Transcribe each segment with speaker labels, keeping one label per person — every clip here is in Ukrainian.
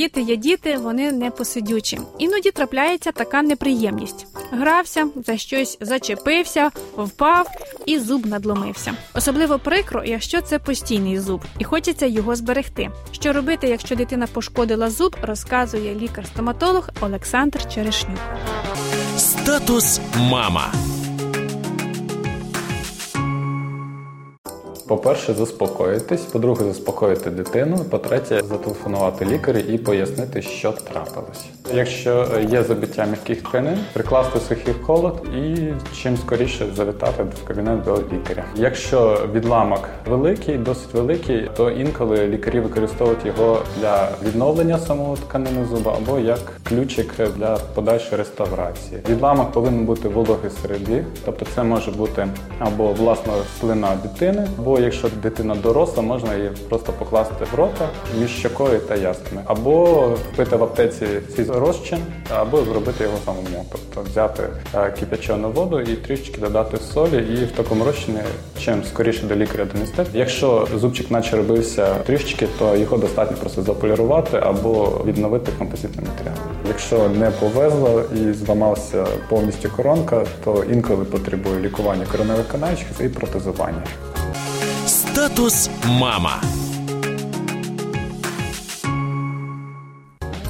Speaker 1: Діти є діти, вони не посидючі. Іноді трапляється така неприємність. Грався, за щось зачепився, впав і зуб надломився. Особливо прикро, якщо це постійний зуб, і хочеться його зберегти. Що робити, якщо дитина пошкодила зуб, розказує лікар-стоматолог Олександр Черешнюк.
Speaker 2: Статус мама.
Speaker 3: По-перше, заспокоїтись, по-друге, заспокоїти дитину. По-третє, зателефонувати лікарю і пояснити, що трапилось. Якщо є забиття м'яких тканин, прикласти сухий холод і чим скоріше завітати в кабінет до лікаря. Якщо відламок великий, досить великий, то інколи лікарі використовують його для відновлення самого тканини зуба або як ключик для подальшої реставрації. Відламок повинен бути вологий середі, тобто це може бути або власна слина дитини, або якщо дитина доросла, можна її просто покласти в рота між щокою та яснами, або впити в аптеці цей розчин, або зробити його самому, тобто взяти е, кип'ячену воду і трішечки додати солі, і в такому розчині чим скоріше до лікаря донести. Якщо зубчик наче робився трішечки, то його достатньо просто заполірувати або відновити композитний матеріал. Якщо не повезло і зламався повністю коронка, то інколи потребує лікування короневих канальчиків і протезування.
Speaker 2: Статус мама.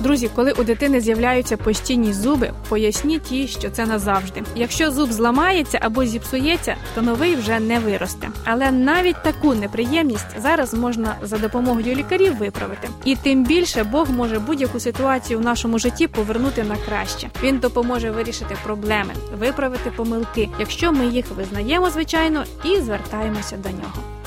Speaker 1: Друзі, коли у дитини з'являються постійні зуби, поясніть їй, що це назавжди. Якщо зуб зламається або зіпсується, то новий вже не виросте. Але навіть таку неприємність зараз можна за допомогою лікарів виправити. І тим більше Бог може будь-яку ситуацію в нашому житті повернути на краще. Він допоможе вирішити проблеми, виправити помилки, якщо ми їх визнаємо, звичайно, і звертаємося до нього.